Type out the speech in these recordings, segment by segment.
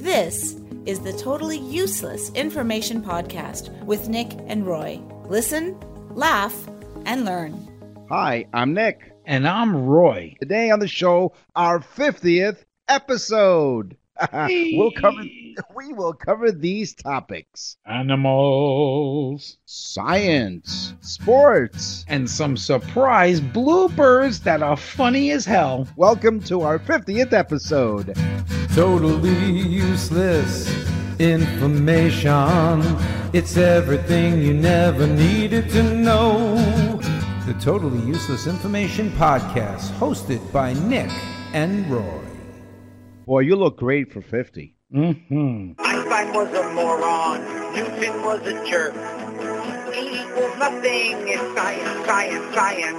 This is the Totally Useless Information Podcast with Nick and Roy. Listen, laugh, and learn. Hi, I'm Nick. And I'm Roy. Today on the show, our 50th episode. we'll cover we will cover these topics. Animals, science, sports, and some surprise bloopers that are funny as hell. Welcome to our 50th episode. Totally useless information. It's everything you never needed to know. The Totally Useless Information Podcast, hosted by Nick and Roy. Boy, you look great for 50. Mm-hmm. Einstein was a moron. Newton was a jerk. E equals nothing. It's science, science, science.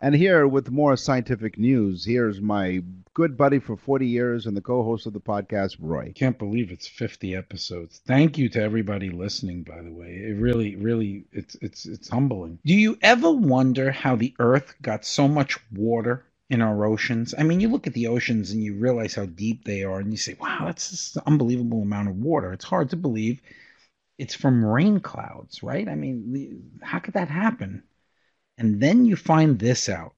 And here with more scientific news, here's my good buddy for 40 years and the co-host of the podcast, Roy. Can't believe it's 50 episodes. Thank you to everybody listening, by the way. It really, really, it's it's it's humbling. Do you ever wonder how the Earth got so much water in our oceans. I mean, you look at the oceans and you realize how deep they are, and you say, wow, that's just an unbelievable amount of water. It's hard to believe it's from rain clouds, right? I mean, how could that happen? And then you find this out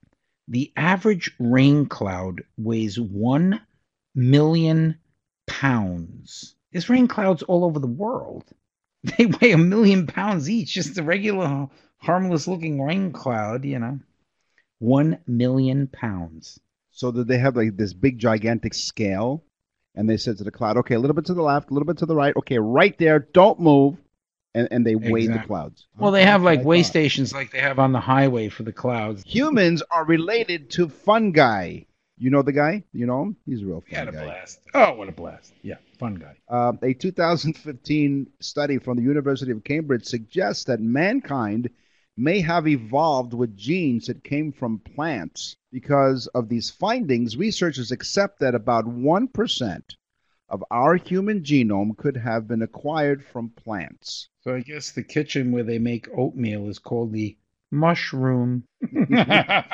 the average rain cloud weighs 1 million pounds. There's rain clouds all over the world. They weigh a million pounds each, just a regular harmless looking rain cloud, you know. One million pounds. So that they have like this big gigantic scale, and they said to the cloud, "Okay, a little bit to the left, a little bit to the right. Okay, right there, don't move." And, and they weigh the clouds. Well, they have like weigh stations like they have on the highway for the clouds. Humans are related to fungi. You know the guy? You know him? He's a real fun had a guy. blast. Oh, what a blast. Yeah, fun guy. Uh, a 2015 study from the University of Cambridge suggests that mankind may have evolved with genes that came from plants. Because of these findings, researchers accept that about 1% of our human genome could have been acquired from plants. So I guess the kitchen where they make oatmeal is called the mushroom. that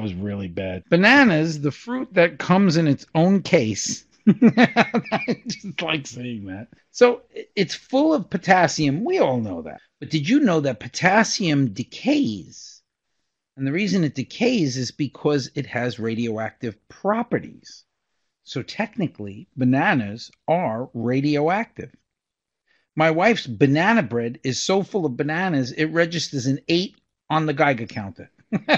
was really bad. Bananas, the fruit that comes in its own case. I just like saying that. So it's full of potassium. We all know that. But did you know that potassium decays? And the reason it decays is because it has radioactive properties. So technically, bananas are radioactive. My wife's banana bread is so full of bananas, it registers an eight on the Geiger counter.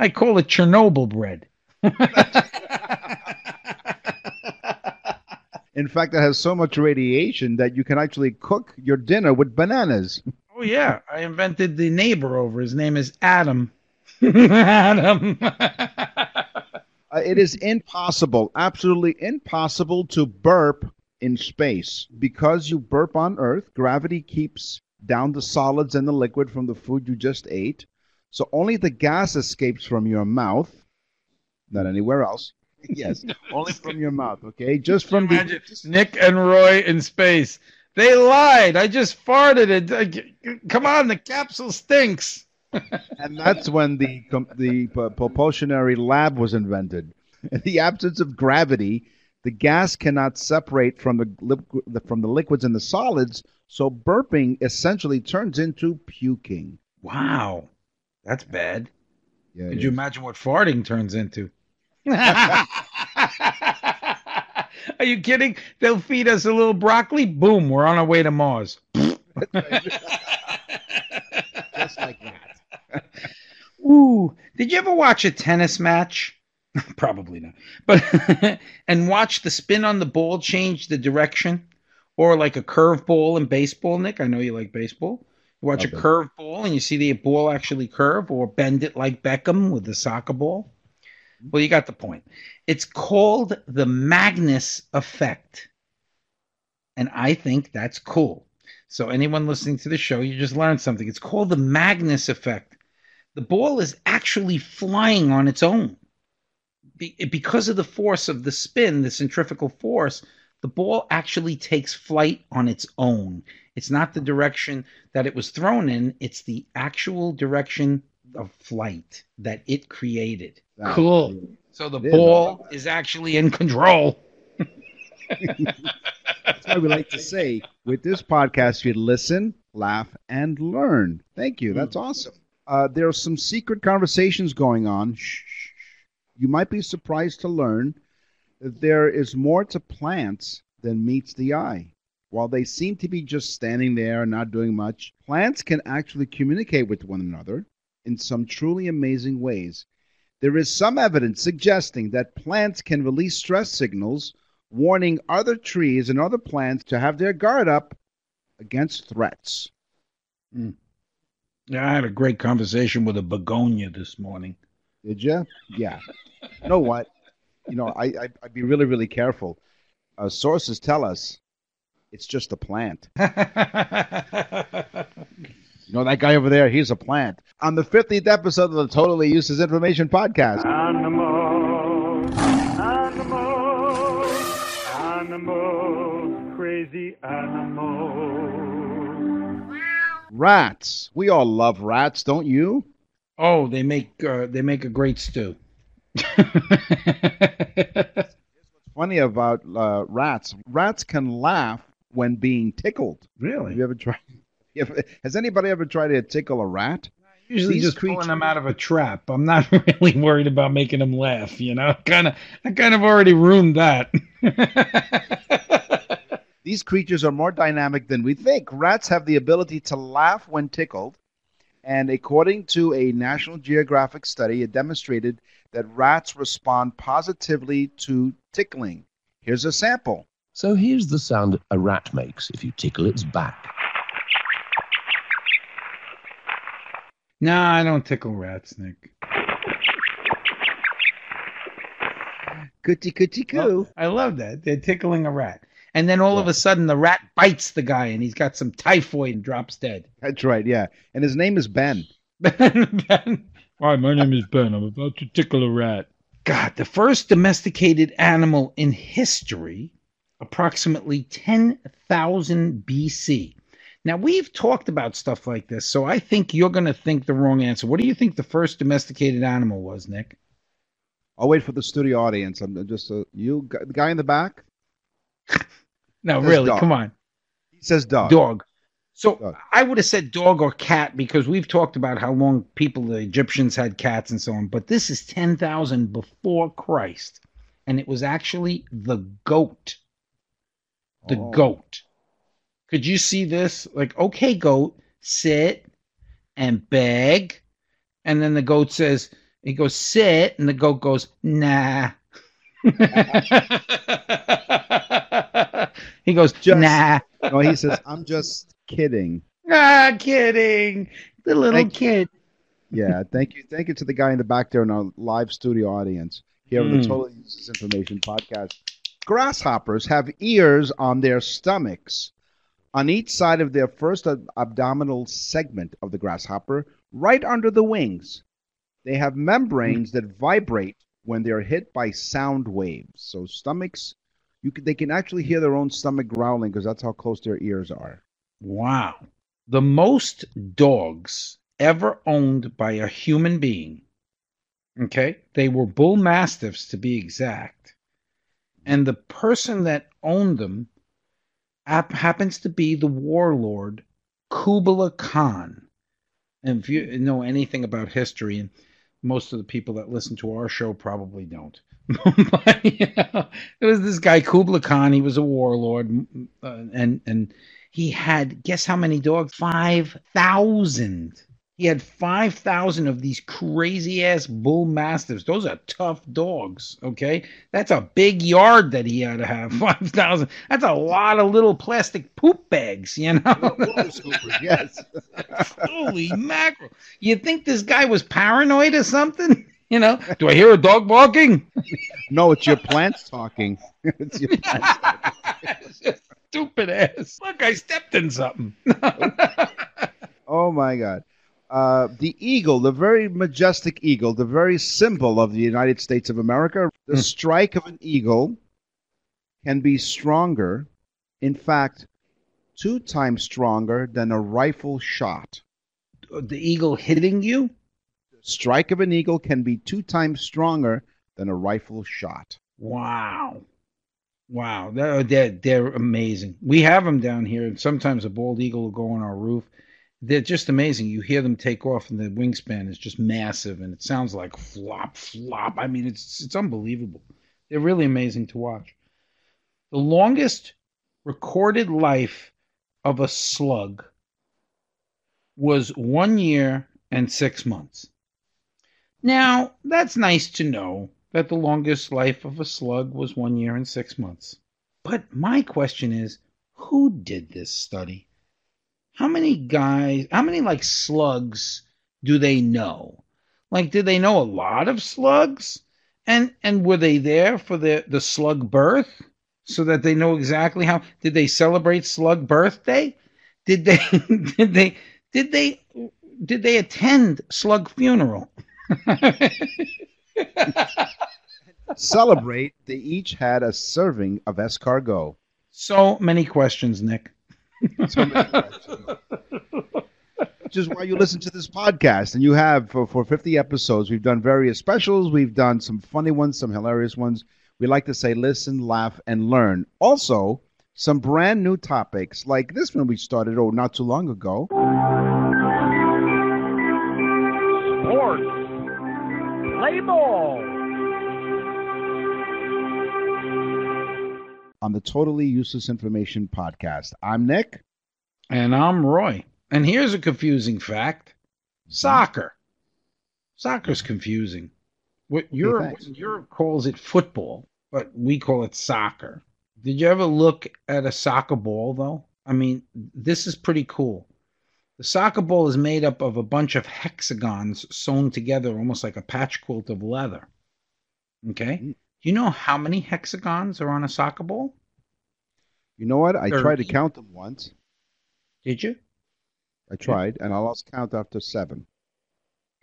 I call it Chernobyl bread. In fact, it has so much radiation that you can actually cook your dinner with bananas. Oh yeah, I invented the neighbor over. His name is Adam. Adam. Uh, it is impossible, absolutely impossible to burp in space. Because you burp on Earth, gravity keeps down the solids and the liquid from the food you just ate. So only the gas escapes from your mouth, not anywhere else. Yes, only from your mouth, okay? Just from the. Nick and Roy in space. They lied. I just farted it. Uh, Come on, the capsule stinks. And that's when the the propulsionary lab was invented. In the absence of gravity, the gas cannot separate from the, from the liquids and the solids, so burping essentially turns into puking. Wow, that's bad. Yeah, Could you is. imagine what farting turns into? Are you kidding? They'll feed us a little broccoli. Boom, we're on our way to Mars. Just like that. Ooh, did you ever watch a tennis match? Probably not. But and watch the spin on the ball change the direction, or like a curveball in baseball. Nick, I know you like baseball. watch Love a it. curved ball and you see the ball actually curve or bend it like Beckham with the soccer ball. Mm-hmm. Well, you got the point. It's called the Magnus effect. And I think that's cool. So, anyone listening to the show, you just learned something. It's called the Magnus effect. The ball is actually flying on its own. Be- because of the force of the spin, the centrifugal force, the ball actually takes flight on its own. It's not the direction that it was thrown in, it's the actual direction of flight that it created. That- Cool. So the It is. ball is actually in control. That's why we like to say with this podcast, you listen, laugh, and learn. Thank you. That's mm. awesome. Uh, there are some secret conversations going on. Shh, shh, shh. You might be surprised to learn that there is more to plants than meets the eye. While they seem to be just standing there and not doing much, plants can actually communicate with one another in some truly amazing ways. There is some evidence suggesting that plants can release stress signals warning other trees and other plants to have their guard up against threats. Yeah, I had a great conversation with a begonia this morning. Did you? Yeah. You know what? You know, I, I I'd be really really careful. Uh, sources tell us it's just a plant. You know that guy over there? He's a plant. On the 50th episode of the Totally Useless Information Podcast, Animals, animals, animals, crazy animals. Rats. We all love rats, don't you? oh, they make uh, they make a great stew. Funny about uh, rats. Rats can laugh when being tickled. Have really? you ever tried? you ever- Has anybody ever tried to tickle a rat? Usually These just creatures- pulling them out of a trap. I'm not really worried about making them laugh. You know, kind of I kind of already ruined that. These creatures are more dynamic than we think. Rats have the ability to laugh when tickled, and according to a National Geographic study, it demonstrated that rats respond positively to tickling. Here's a sample. So here's the sound a rat makes if you tickle its back. no, I don't tickle rats, Nick. Coochie coochie coo. Oh, I love that. They're tickling a rat. And then all of a sudden the rat bites the guy and he's got some typhoid and drops dead. That's right, yeah. And his name is Ben. ben. Hi, my name is Ben. I'm about to tickle a rat. God, the first domesticated animal in history, approximately 10,000 BC. Now, we've talked about stuff like this, so I think you're going to think the wrong answer. What do you think the first domesticated animal was, Nick? I'll wait for the studio audience. I'm just uh, you, the guy in the back. No, Says really, dog. come on. He says dog. Dog. So Dog. I would have said dog or cat because we've talked about how long people, the Egyptians, had cats and so on. But this is 10,000 before Christ. And it was actually the goat. The Oh. goat. Could you see this? Like, okay, goat, sit and beg. And then the goat says, he goes, sit. And the goat goes, nah. He goes, Just- nah. No, he says I'm just kidding. Ah, kidding. The little Thank kid. Yeah, thank you, thank you to the guy in the back there in our live studio audience here on Mm. the Total Uses Information podcast. Grasshoppers have ears on their stomachs, on each side of their first ab- abdominal segment of the grasshopper, right under the wings. They have membranes that vibrate when they're hit by sound waves. So stomachs, you can, they can actually hear their own stomach growling because that's how close their ears are. Wow. The most dogs ever owned by a human being. Okay? They were bull mastiffs to be exact. And the person that owned them hap- happens to be the warlord Kubla Khan. And if you know anything about history, and most of the people that listen to our show probably don't. but, you know, it was this guy Kubla Khan. He was a warlord, uh, and and he had guess how many dogs? Five thousand. He had 5,000 of these crazy ass bull mastiffs. Those are tough dogs, okay? That's a big yard that he had to have. 5,000. That's a lot of little plastic poop bags, you know? yes. Holy mackerel. You think this guy was paranoid or something? You know, do I hear a dog barking? No, it's your plants talking. it's your plants talking. Stupid ass. Look, I stepped in something. Oh my God. Uh, the eagle, the very majestic eagle, the very symbol of the United States of America, the Hmm. strike of an eagle can be stronger, in fact, two times stronger than a rifle shot. the eagle hitting you? The Strike of an eagle can be two times stronger than a rifle shot. Wow. Wow. They're, they're, they're amazing. We have them down here, and sometimes a bald eagle will go on our roof. They're just amazing. You hear them take off, and the wingspan is just massive, and it sounds like flop, flop. I mean, it's it's unbelievable. They're really amazing to watch. The longest recorded life of a slug was one year and six months. Now, that's nice to know that the longest life of a slug was one year and six months. But my question is who did this study? How many guys, how many like slugs do they know? Like, did they know a lot of slugs? And and were they there for the, the slug birth? So that they know exactly how did they celebrate slug birthday? Did they did they did they did they attend slug funeral? Celebrate, they each had a serving of escargot. So many questions, Nick. Which is why you listen to this podcast. And you have for, for 50 episodes. We've done various specials. We've done some funny ones, some hilarious ones. We like to say listen, laugh, and learn. Also, some brand new topics like this one we started, oh, not too long ago. Sports. Play ball. On the Totally Useless Information podcast. I'm Nick. And I'm Roy. And here's a confusing fact mm-hmm. soccer. Soccer's confusing. What Europe, thanks. Europe calls it football, but we call it soccer. Did you ever look at a soccer ball, though? I mean, this is pretty cool. The soccer ball is made up of a bunch of hexagons sewn together almost like a patch quilt of leather. Okay? Mm. Do you know how many hexagons are on a soccer ball? You know what? I tried to count them once. Did you? I tried, and I lost count after seven.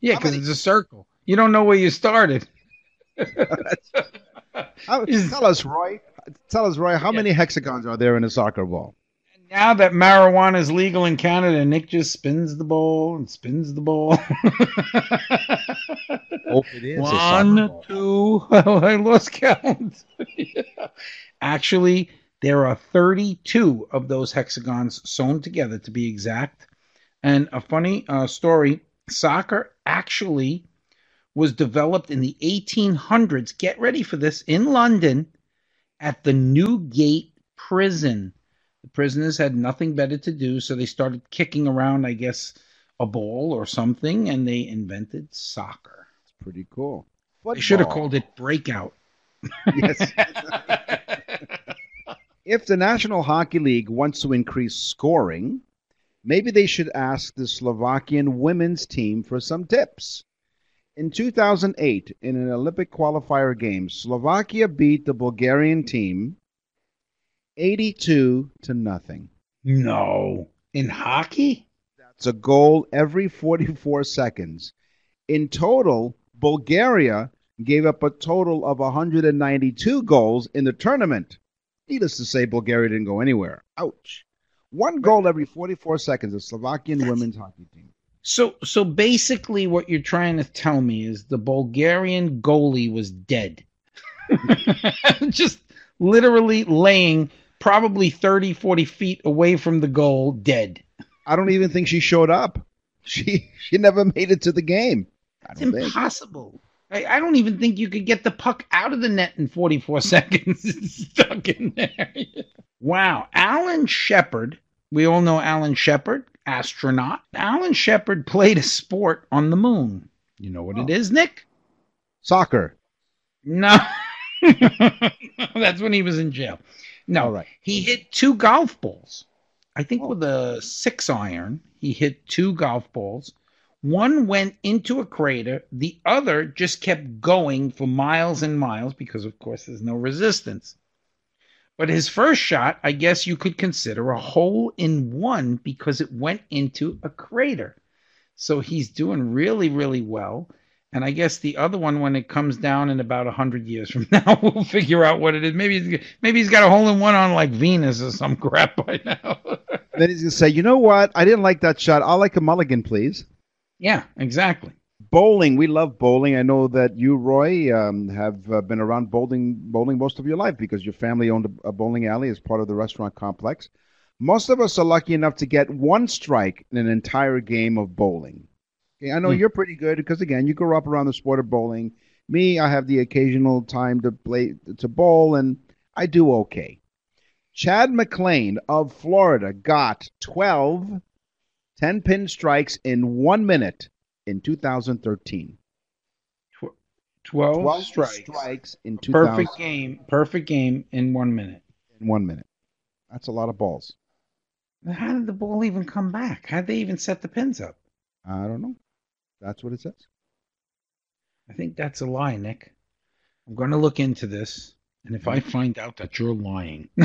yeah, because it's a circle. You don't know where you started. Is- tell us, Roy. Tell us, Roy, how Yeah. many hexagons are there in a soccer ball? Now that marijuana is legal in Canada, Nick just spins the ball and spins the ball. Hope it is One, two. I lost count. Actually, there are 32 of those hexagons sewn together to be exact. And a funny uh, story soccer actually was developed in the 1800s. Get ready for this in London at the Newgate prison. The prisoners had nothing better to do, so they started kicking around, I guess, a ball or something, and they invented soccer. Pretty cool. They should have called it breakout. Yes. if the National Hockey League wants to increase scoring, maybe they should ask the Slovakian women's team for some tips. In 2008, in an Olympic qualifier game, Slovakia beat the Bulgarian team 82 to nothing. No. In hockey? That's a goal every 44 seconds. In total, Bulgaria gave up a total of 192 goals in the tournament. Needless to say, Bulgaria didn't go anywhere. Ouch. One goal every 44 seconds, the Slovakian women's hockey team. So so basically what you're trying to tell me is the Bulgarian goalie was dead. Just literally laying probably 30 40 feet away from the goal dead. I don't even think she showed up. She she never made it to the game. I It's impossible. I, I don't even think you could get the puck out of the net in 44 seconds. It's stuck in there. wow. Alan Shepard. We all know Alan Shepard. astronaut. Alan Shepard played a sport on the moon. You know what it Oh. is, Nick? Soccer. No. That's when he was in jail. No, right. he hit two golf balls. I think Oh. with a six iron, he hit two golf balls. One went into a crater, the other just kept going for miles and miles because, of course, there's no resistance. But his first shot, I guess you could consider a hole in one because it went into a crater. So he's doing really, really well. And I guess the other one, when it comes down in about hundred years from now, we'll figure out what it is. Maybe maybe he's got a hole in one on like Venus or some crap by now. Then he's gonna say, you know what? I didn't like that shot. I'll like a mulligan, please. Yeah, exactly. Bowling. We love bowling. I know that you, Roy, um, have uh, been around bowling bowling most of your life because your family owned a, bowling alley as part of the restaurant complex. Most of us are lucky enough to get one strike in an entire game of bowling. Okay, I know Hmm. you're pretty good because again, you grew up around the sport of bowling. Me, I have the occasional time to play to bowl, and I do okay. Chad McLean of Florida got 12 10 pin strikes in one minute in 2013. Twelve, 12 strikes. strikes in 2000 Perfect game. Perfect game in one minute. in one minute. That's a lot of balls. How did the ball even come back? How'd they even set the pins up? I don't know. That's what it says. I think that's a lie, Nick. I'm going to look into this, and if I find out that you're lying,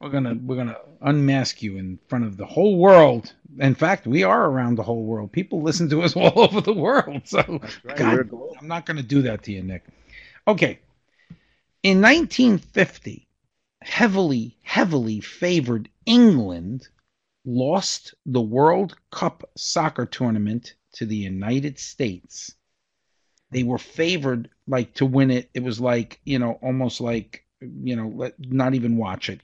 we're gonna we're gonna unmask you in front of the whole world. In fact, we are around the whole world. People listen to us all over the world. So, right. God, I'm not going to do that to you, Nick. Okay. In 1950, heavily, heavily favored England lost the World Cup soccer tournament to the United States. They were favored like to win it. It was like, you know, almost like, you know, let not even watch it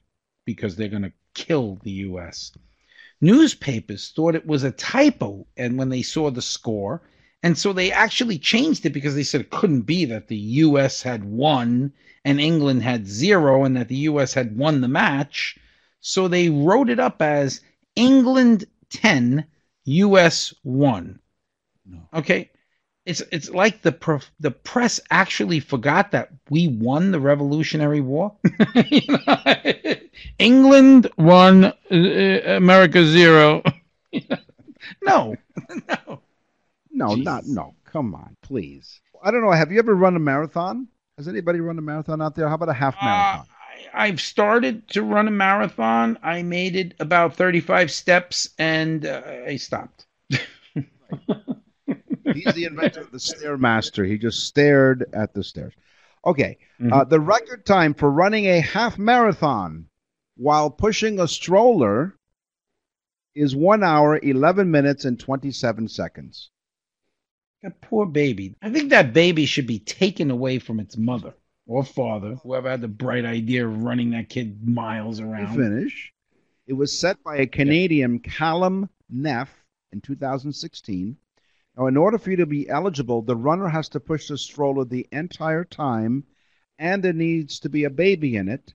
because they're going to kill the US. Newspapers thought it was a typo and when they saw the score and so they actually changed it because they said it couldn't be that the US had won and England had zero and that the US had won the match. So they wrote it up as England 10, US 1. No. Okay. It's it's like the the press actually forgot that we won the Revolutionary War. You know? England won, uh, America zero. no, no. No, Jesus. not no. Come on, please. I don't know. Have you ever run a marathon? Has anybody run a marathon out there? How about a half Uh, marathon? I, I've started to run a marathon. I made it about 35 steps and uh, I stopped. He's the inventor of the stairmaster. He just stared at the stairs. Okay. Mm-hmm. Uh, the record time for running a half marathon while pushing a stroller is one hour, 11 minutes, and 27 seconds. That poor baby. I think that baby should be taken away from its mother or father, whoever had the bright idea of running that kid miles around. finish. It was set by a Canadian, Calum Neff, in 2016. Now, in order for you to be eligible, the runner has to push the stroller the entire time, and there needs to be a baby in it.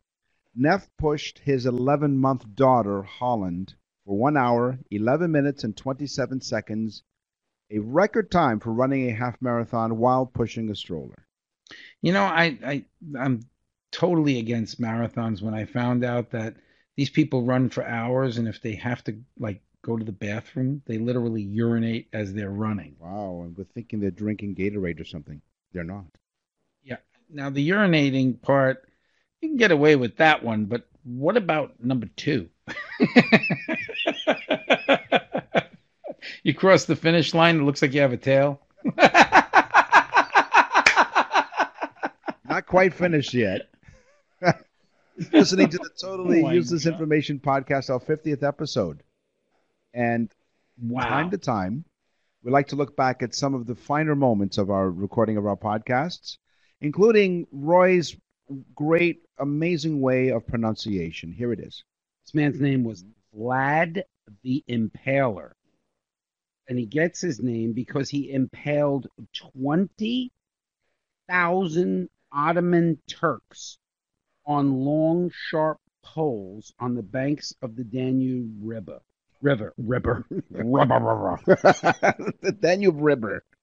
Neff pushed his 11 month daughter, Holland, for 1 hour, 11 minutes, and 27 seconds, a record time for running a half marathon while pushing a stroller. You know, I, I I'm totally against marathons when I found out that these people run for hours and if they have to like go to the bathroom, they literally urinate as they're running. Wow, and we're thinking they're drinking Gatorade or something. They're not. Yeah. Now the urinating part, you can get away with that one, but what about number two? you cross the finish line, it looks like you have a tail. Not quite finished yet. Listening to the Totally Oh Useless God. Information Podcast, our 50th episode. And Wow. time to time, we like to look back at some of the finer moments of our recording of our podcasts, including Roy's great, amazing way of pronunciation. Here it is. This man's name was Vlad the Impaler. And he gets his name because he impaled 20,000 Ottoman Turks on long, sharp poles on the banks of the Danube River. River, river, river, river. the Danube River.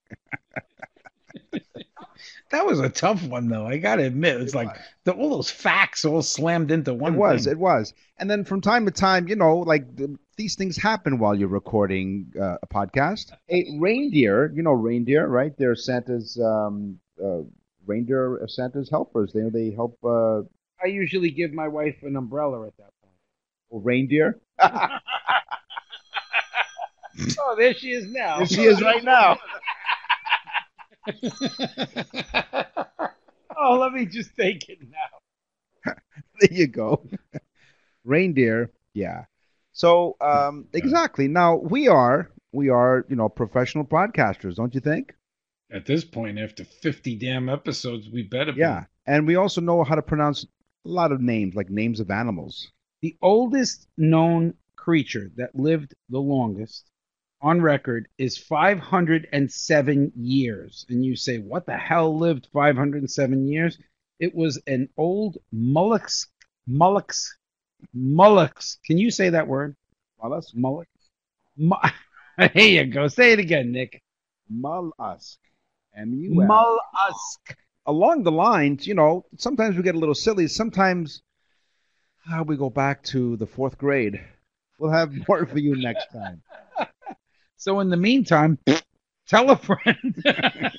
That was a tough one, though. I gotta admit, it's like the, all those facts all slammed into one. It was, thing. it was. And then from time to time, you know, like the, these things happen while you're recording uh, a podcast. A reindeer, you know, reindeer, right? They're Santa's um, uh, reindeer, are Santa's helpers. They they help uh, I usually give my wife an umbrella at that point. reindeer. Oh, there she is now. There she is right now. oh, let me just take it now. there you go. Reindeer, yeah. So um, exactly. Now we are we are you know professional podcasters, don't you think? At this point, after 50 damn episodes, we better be. Yeah, and we also know how to pronounce a lot of names, like names of animals. The oldest known creature that lived the longest on record is 507 years. And you say, what the hell lived 507 years? It was an old mollusk, mollusk, mollusk. Can you say that word? Mollusk. Mollusk. Mo- there you go. Say it again, Nick. Mollusk. M U L. Mollusk. Along the lines, you know, sometimes we get a little silly. Sometimes uh, we go back to the fourth grade. We'll have more for you next time. So in the meantime, tell a friend.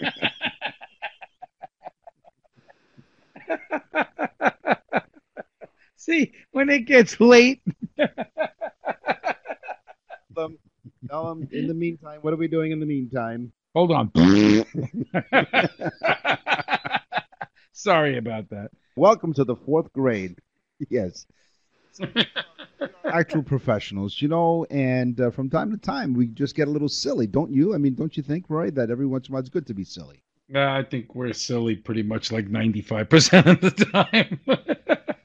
See, when it gets late, Um, tell them in the meantime, what are we doing in the meantime? hold on. Sorry about that. Welcome to the fourth grade. Yes. Actual professionals, you know, and uh, from time to time we just get a little silly, don't you? I mean, don't you think, Roy, that every once in a while it's good to be silly? Nah, I think we're silly pretty much like 95% of the time.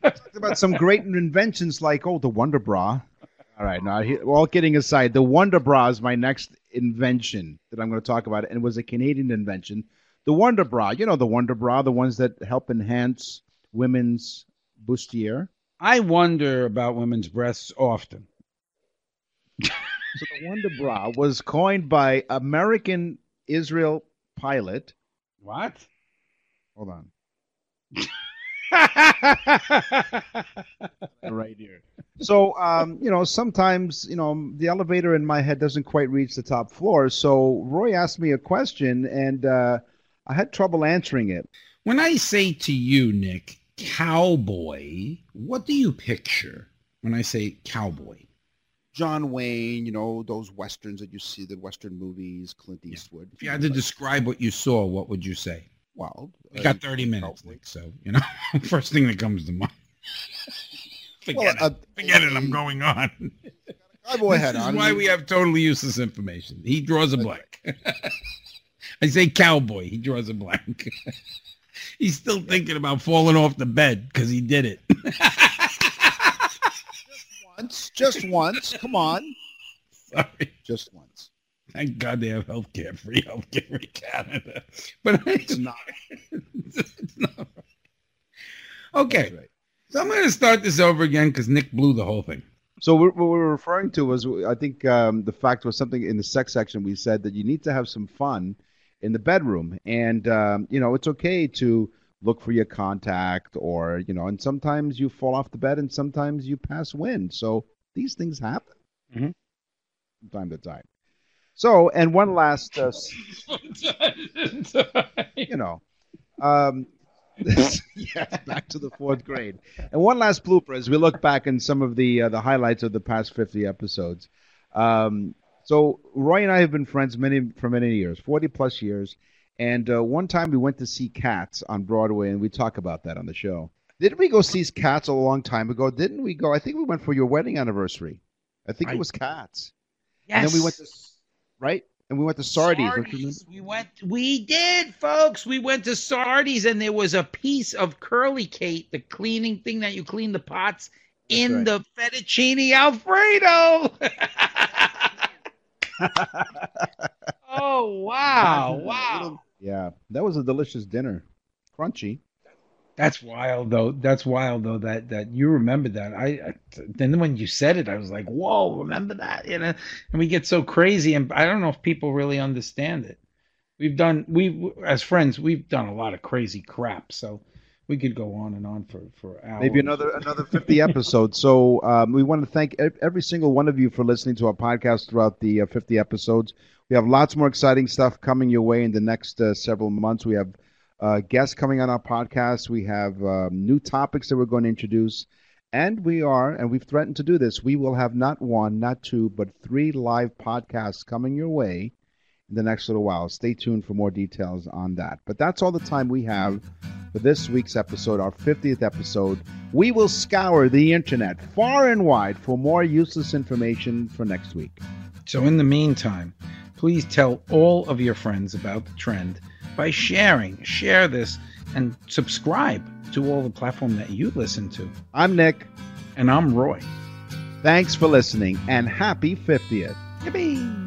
Talked about some great inventions like, oh, the Wonder Bra. All right, now, all kidding aside, the Wonder Bra is my next invention that I'm going to talk about, and it was a Canadian invention. The Wonder Bra, you know, the Wonder Bra, the ones that help enhance women's bustier. I wonder about women's breasts often. So the Wonder Bra was coined by American Israel Pilot. What? Hold on. right here. So, um, you know, sometimes, you know, the elevator in my head doesn't quite reach the top floor. So Roy asked me a question, and uh, I had trouble answering it. When I say to you, Nick, cowboy, what do you picture when I say cowboy? John Wayne, you know, those westerns that you see, the western movies, Clint Eastwood. If you had to describe what you saw, what would you say? Well, We got uh, 30 minutes, Nick, so, you know, first thing that comes to mind. Forget Well, it. Uh, Forget it. I'm mm. going on. cowboy this hat is on. why we have totally useless information. He draws a blank. I say cowboy. He draws a blank. He's still thinking about falling off the bed because he did it. just once, just once. Come on, Sorry. just once. Thank God they have health care, free health care in Canada. But It's not. it's not right. Okay, right. so I'm going to start this over again because Nick blew the whole thing. So what what we're referring to was, I think um, the fact was something in the sex section. We said that you need to have some fun in the bedroom, and um, you know it's okay to look for your contact, or you know, and sometimes you fall off the bed, and sometimes you pass wind. So these things happen Mhm. from time to time. So, and one last, uh, you know, um, yeah, back to the fourth grade. And one last blooper as we look back in some of the uh, the highlights of the past 50 episodes. Um, so Roy and I have been friends many for many years, 40 plus years. And uh, one time we went to see Cats on Broadway, and we talk about that on the show. Didn't we go see Cats a long time ago? Didn't we go? I think we went for your wedding anniversary. I think it was Cats. Yes. And then we went to right, and we went to Sardi's. don't you remember? Sardi's. We went. We did, folks. We went to Sardi's, and there was a piece of curly Kate, the cleaning thing that you clean the pots, in right. the fettuccine alfredo. oh wow! Wow! Yeah, that was a delicious dinner. Crunchy. That's wild, though. That's wild, though. That that you remember that. I, I then when you said it, I was like, "Whoa, remember that?" You know. And we get so crazy, and I don't know if people really understand it. We've done we as friends, we've done a lot of crazy crap. So we could go on and on for for hours. Maybe another another 50 episodes. So um, we want to thank every single one of you for listening to our podcast throughout the uh, 50 episodes. We have lots more exciting stuff coming your way in the next uh, several months. We have uh, guests coming on our podcast. We have um, new topics that we're going to introduce. And we are, and we've threatened to do this, we will have not one, not two, but three live podcasts coming your way the next little while. Stay tuned for more details on that. But that's all the time we have for this week's episode, our 50th episode. We will scour the internet far and wide for more useless information for next week. So, in the meantime, please tell all of your friends about the trend by sharing. Share this and subscribe to all the platform that you listen to. I'm Nick. And I'm Roy. Thanks for listening and happy 50th. Yippee!